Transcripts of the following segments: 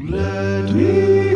Let me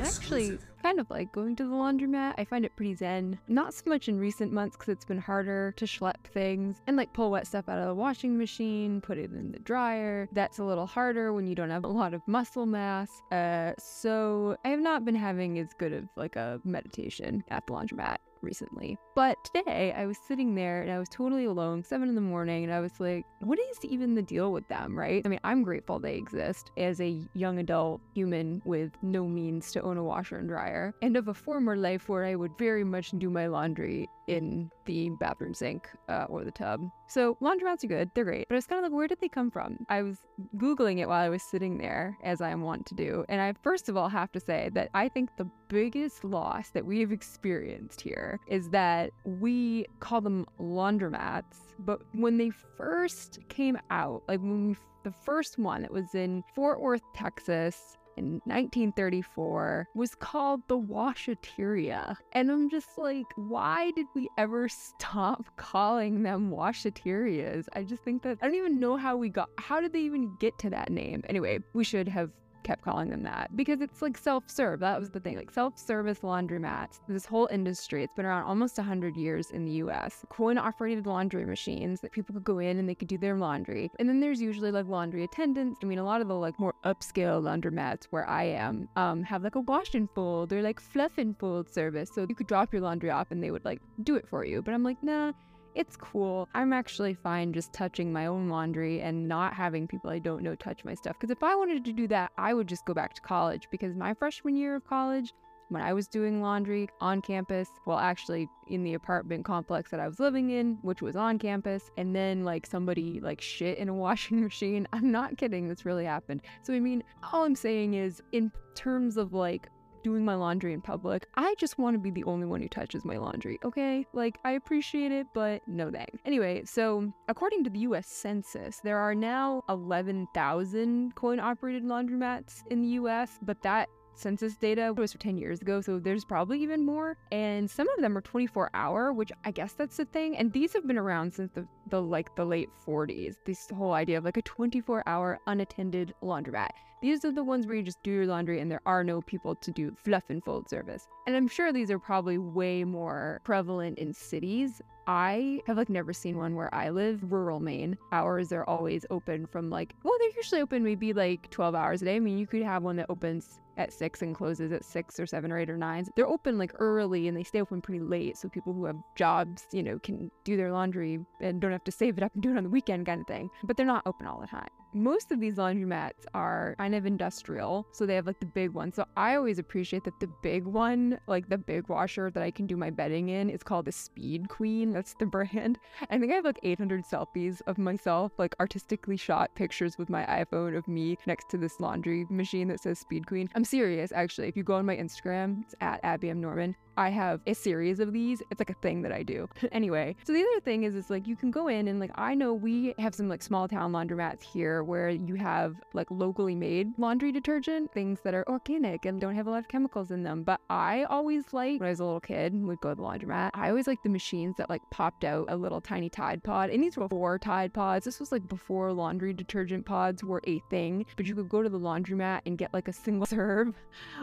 actually kind of like going to the laundromat. I find it pretty zen. Not so much in recent months because it's been harder to schlep things and like pull wet stuff out of the washing machine, put it in the dryer. That's a little harder when you don't have a lot of muscle mass. Uh, so I have not been having as good of like a meditation at the laundromat recently. But today I was sitting there and I was totally alone, seven in the morning, and I was like, what is even the deal with them, right? I mean, I'm grateful they exist as a young adult human with no means to own a washer and dryer, and of a former life where I would very much do my laundry in the bathroom sink uh, or the tub. So laundromats are good, they're great, but I was kind of like, where did they come from? I was Googling it while I was sitting there, as I am wont to do, and I first of all have to say that I think the biggest loss that we have experienced here is that we call them laundromats, but when they first came out, like when we, the first one that was in Fort Worth, Texas, in 1934 was called the Washateria. And I'm just like, why did we ever stop calling them Washaterias? I just think that I don't even know how we got, how did they even get to that name? Anyway, we should have kept calling them that because it's like self-serve. That was the thing like self-service laundromats this whole industry it's been around almost 100 years in the us coin operated laundry machines that people could go in and they could do their laundry. And then there's usually like laundry attendants. I mean a lot of the like more upscale laundromats where i am um have like a wash and fold. Or like fluff and fold service. So you could drop your laundry off and they would like do it for you. But i'm like nah it's cool. I'm actually fine just touching my own laundry and not having people I don't know touch my stuff. Because if I wanted to do that, I would just go back to college. Because my freshman year of college, when I was doing laundry on campus, well, actually in the apartment complex that I was living in, which was on campus, and then like somebody like shit in a washing machine. I'm not kidding, this really happened. So, I mean, all I'm saying is, in terms of like doing my laundry in public. I just want to be the only one who touches my laundry, okay? Like, I appreciate it, but no thanks. Anyway, so according to the US Census, there are now 11,000 coin operated laundromats in the US, but that census data was for 10 years ago, so there's probably even more. And some of them are 24 hour, which I guess that's the thing. And these have been around since the, the like the late 40s. This whole idea of like a 24 hour unattended laundromat. These are the ones where you just do your laundry and there are no people to do fluff and fold service. And I'm sure these are probably way more prevalent in cities. I have like never seen one where I live, rural Maine. Hours are always open from like, well, they're usually open maybe like 12 hours a day. I mean, you could have one that opens at six and closes at six or seven or eight or nine. They're open like early and they stay open pretty late. So people who have jobs, you know, can do their laundry and don't have to save it up and do it on the weekend kind of thing. But they're not open all the time. Most of these laundromats are kind of industrial. So they have like the big one. So I always appreciate that the big one, like the big washer that I can do my bedding in, is called the Speed Queen. That's the brand. I think I have like 800 selfies of myself, like artistically shot pictures with my iPhone of me next to this laundry machine that says Speed Queen. I'm serious, actually. If you go on my Instagram, it's at Abby M. Norman. I have a series of these. It's like a thing that I do. anyway, so the other thing is, it's like you can go in and like I know we have some like small town laundromats here where you have like locally made laundry detergent, things that are organic and don't have a lot of chemicals in them. But I always like when I was a little kid, would go to the laundromat. I always like the machines that like popped out a little tiny Tide Pod, and these were before Tide Pods. This was like before laundry detergent pods were a thing. But you could go to the laundromat and get like a single serve,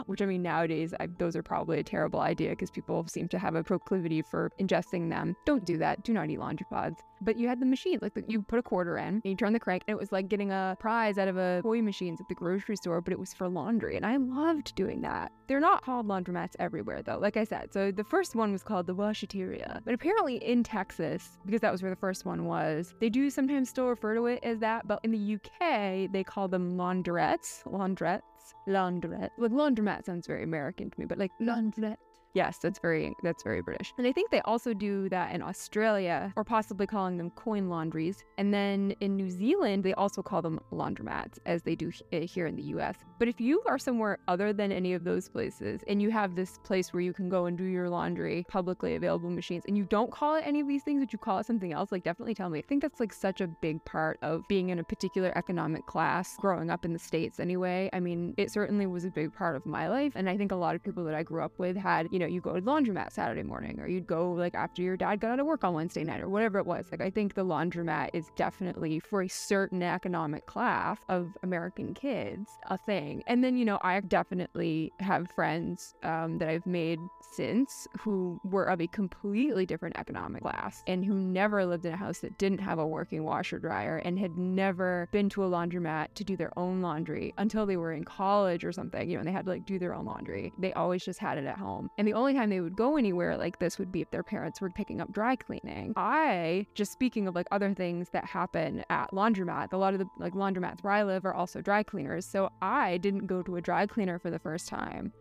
which I mean nowadays I, those are probably a terrible idea because people seem to have a proclivity for ingesting them. Don't do that. Do not eat laundry pods. But you had the machine, like you put a quarter in, and you turn the crank, and it was like getting a prize out of a toy machines at the grocery store, but it was for laundry, and I loved doing that. They're not called laundromats everywhere, though. Like I said, so the first one was called the Washateria, but apparently in Texas, because that was where the first one was, they do sometimes still refer to it as that, but in the UK they call them laundrettes, laundrettes, laundrette. Like laundromat sounds very American to me, but like laundrette Yes, that's very that's very British. And I think they also do that in Australia, or possibly calling them coin laundries. And then in New Zealand, they also call them laundromats, as they do eh, here in the U.S. But if you are somewhere other than any of those places, and you have this place where you can go and do your laundry, publicly available machines, and you don't call it any of these things, but you call it something else, like definitely tell me. I think that's like such a big part of being in a particular economic class growing up in the States anyway. I mean, it certainly was a big part of my life. And I think a lot of people that I grew up with had, you know, you go to the laundromat Saturday morning, or you'd go like after your dad got out of work on Wednesday night, or whatever it was. Like, I think the laundromat is definitely for a certain economic class of American kids a thing. And then, you know, I definitely have friends um, that I've made since who were of a completely different economic class and who never lived in a house that didn't have a working washer dryer and had never been to a laundromat to do their own laundry until they were in college or something, you know, and they had to like do their own laundry. They always just had it at home. And the only time they would go anywhere like this would be if their parents were picking up dry cleaning. I, just speaking of like other things that happen at laundromats, a lot of the like laundromats where I live are also dry cleaners. So I didn't go to a dry cleaner for the first time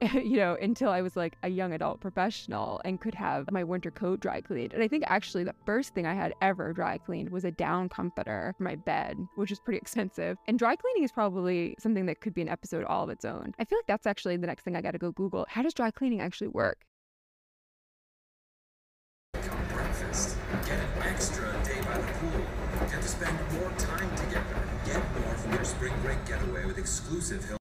you know, until I was like a young adult professional and could have my winter coat dry cleaned. And I think actually the first thing I had ever dry cleaned was a down comforter for my bed, which is pretty expensive. And dry cleaning is probably something that could be an episode all of its own. I feel like that's actually the next thing I got to go Google. How does dry cleaning actually work? breakfast, get an extra day by the pool, get to spend more time together, get more from your spring break getaway with exclusive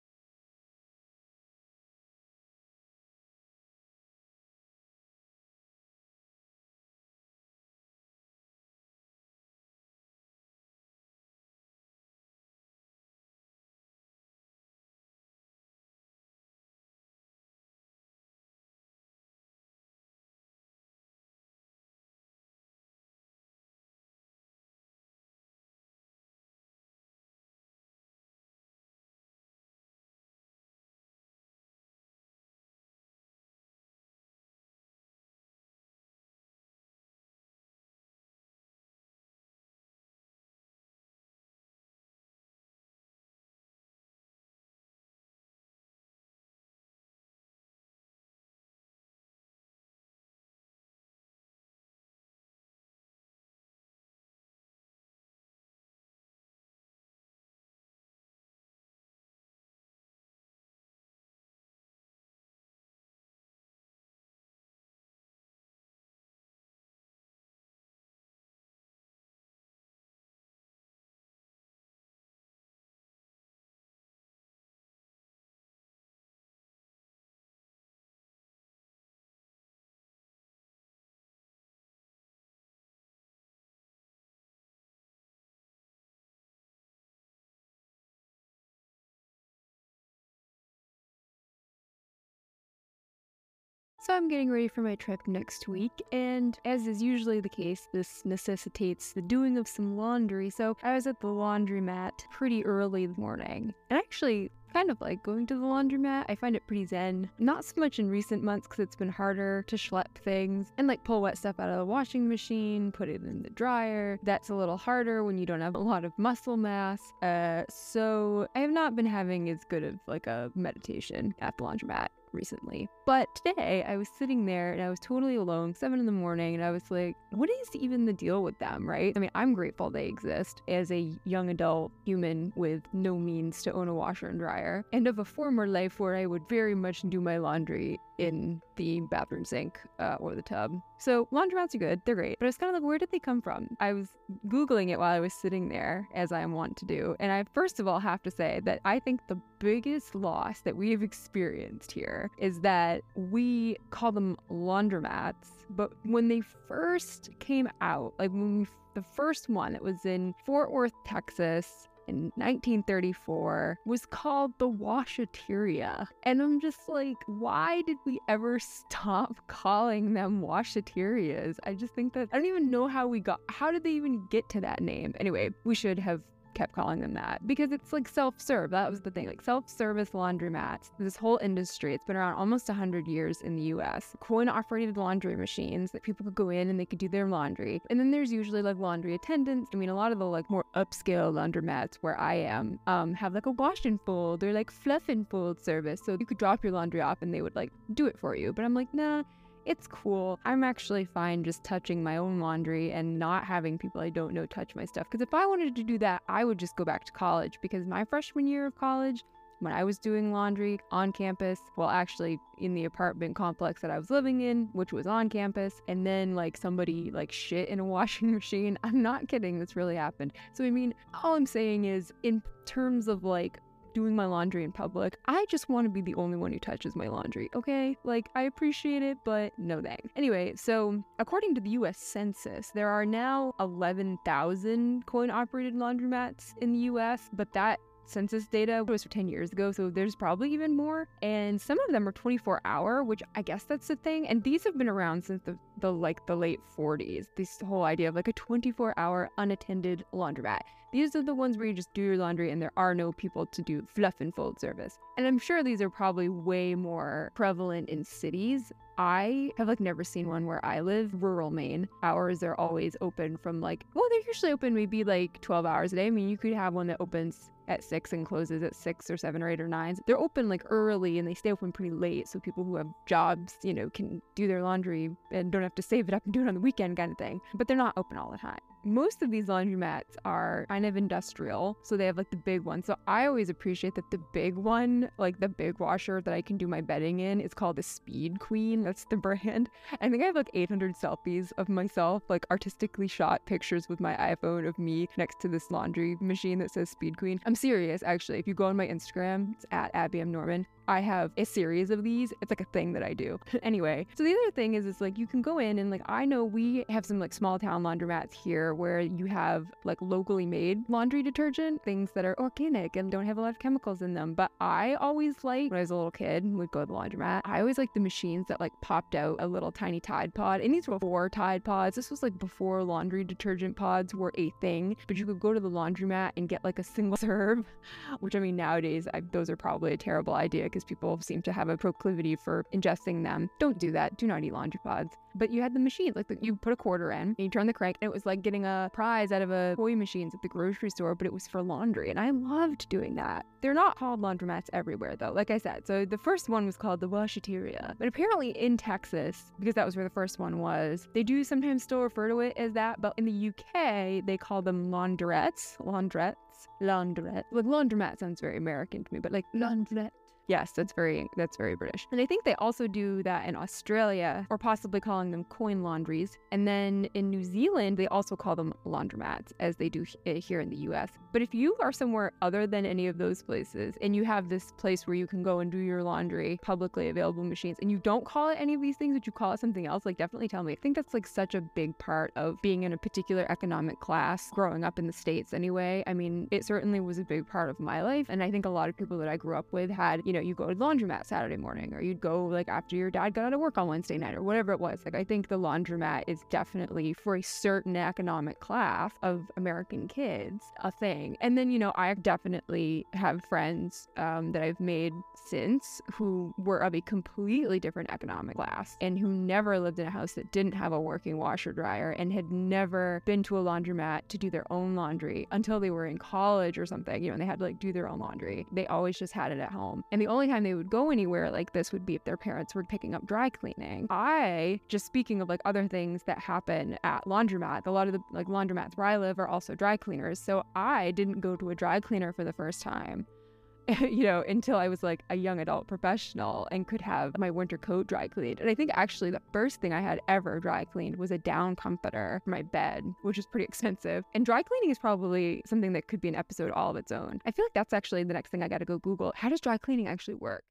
So I'm getting ready for my trip next week, and as is usually the case, this necessitates the doing of some laundry. So I was at the laundromat pretty early this morning, and I actually kind of like going to the laundromat. I find it pretty zen. Not so much in recent months because it's been harder to schlep things and like pull wet stuff out of the washing machine, put it in the dryer. That's a little harder when you don't have a lot of muscle mass. Uh, so I have not been having as good of like a meditation at the laundromat recently. But today I was sitting there and I was totally alone, seven in the morning, and I was like, what is even the deal with them, right? I mean, I'm grateful they exist as a young adult human with no means to own a washer and dryer, and of a former life where I would very much do my laundry in the bathroom sink uh, or the tub. So laundromats are good, they're great, but I was kind of like, where did they come from? I was Googling it while I was sitting there, as I am wont to do, and I first of all have to say that I think the biggest loss that we have experienced here is that we call them laundromats, but when they first came out, like when we, the first one that was in Fort Worth, Texas, in 1934 was called the Washateria. And I'm just like, why did we ever stop calling them Washaterias? I just think that I don't even know how we got, how did they even get to that name? Anyway, we should have kept calling them that because it's like self-serve. That was the thing, like self-service laundromats. This whole industry, it's been around almost 100 years in the U.S. Coin-operated laundry machines that people could go in and they could do their laundry. And then there's usually like laundry attendants. I mean, a lot of the like more upscale laundromats where I am um, have like a wash and fold or like fluff and fold service, so you could drop your laundry off and they would like do it for you. But I'm like, nah it's cool. I'm actually fine just touching my own laundry and not having people I don't know touch my stuff. Because if I wanted to do that, I would just go back to college. Because my freshman year of college, when I was doing laundry on campus, well, actually in the apartment complex that I was living in, which was on campus, and then like somebody like shit in a washing machine. I'm not kidding, this really happened. So, I mean, all I'm saying is, in terms of like doing my laundry in public. I just want to be the only one who touches my laundry, okay? Like, I appreciate it, but no thanks. Anyway, so according to the US Census, there are now 11,000 coin operated laundromats in the US, but that census data was for 10 years ago, so there's probably even more. And some of them are 24 hour, which I guess that's the thing. And these have been around since the, the like the late 40s. This whole idea of like a 24 hour unattended laundromat. These are the ones where you just do your laundry and there are no people to do fluff and fold service. And I'm sure these are probably way more prevalent in cities. I have like never seen one where I live, rural Maine. Hours are always open from like, well, they're usually open maybe like 12 hours a day. I mean, you could have one that opens at six and closes at six or seven or eight or nine. They're open like early and they stay open pretty late. So people who have jobs, you know, can do their laundry and don't have to save it up and do it on the weekend kind of thing. But they're not open all the time most of these laundromats are kind of industrial, so they have like the big one. So I always appreciate that the big one, like the big washer that I can do my bedding in, is called the Speed Queen. That's the brand. I think I have like 800 selfies of myself, like artistically shot pictures with my iPhone of me next to this laundry machine that says Speed Queen. I'm serious, actually. If you go on my Instagram, it's at Abby M. Norman. I have a series of these. It's like a thing that I do. anyway, so the other thing is, is like you can go in and like I know we have some like small town laundromats here where you have like locally made laundry detergent, things that are organic and don't have a lot of chemicals in them. But I always like when I was a little kid, we'd go to the laundromat. I always like the machines that like popped out a little tiny Tide Pod, and these were before Tide Pods. This was like before laundry detergent pods were a thing. But you could go to the laundromat and get like a single serve, which I mean nowadays I, those are probably a terrible idea because people seem to have a proclivity for ingesting them. Don't do that. Do not eat laundry pods. But you had the machines, like the, you put a quarter in, and you turn the crank, and it was like getting a prize out of a toy machines at the grocery store, but it was for laundry. And I loved doing that. They're not called laundromats everywhere, though, like I said. So the first one was called the Washateria. But apparently in Texas, because that was where the first one was, they do sometimes still refer to it as that. But in the UK, they call them laundrettes. Laundrettes. Laundrette. Like laundromat sounds very American to me, but like laundrette. Yes, that's very that's very British. And I think they also do that in Australia, or possibly calling them coin laundries. And then in New Zealand, they also call them laundromats, as they do here in the U.S. But if you are somewhere other than any of those places, and you have this place where you can go and do your laundry, publicly available machines, and you don't call it any of these things, but you call it something else, like definitely tell me. I think that's like such a big part of being in a particular economic class growing up in the states. Anyway, I mean, it certainly was a big part of my life, and I think a lot of people that I grew up with had, you know know, you go to the laundromat Saturday morning, or you'd go like after your dad got out of work on Wednesday night, or whatever it was. Like, I think the laundromat is definitely for a certain economic class of American kids a thing. And then, you know, I definitely have friends um, that I've made since who were of a completely different economic class and who never lived in a house that didn't have a working washer dryer and had never been to a laundromat to do their own laundry until they were in college or something, you know, and they had to like do their own laundry. They always just had it at home. And the only time they would go anywhere like this would be if their parents were picking up dry cleaning. I, just speaking of like other things that happen at laundromats, a lot of the like laundromats where I live are also dry cleaners. So I didn't go to a dry cleaner for the first time you know, until I was like a young adult professional and could have my winter coat dry cleaned. And I think actually the first thing I had ever dry cleaned was a down comforter for my bed, which is pretty expensive. And dry cleaning is probably something that could be an episode all of its own. I feel like that's actually the next thing I got to go Google. How does dry cleaning actually work?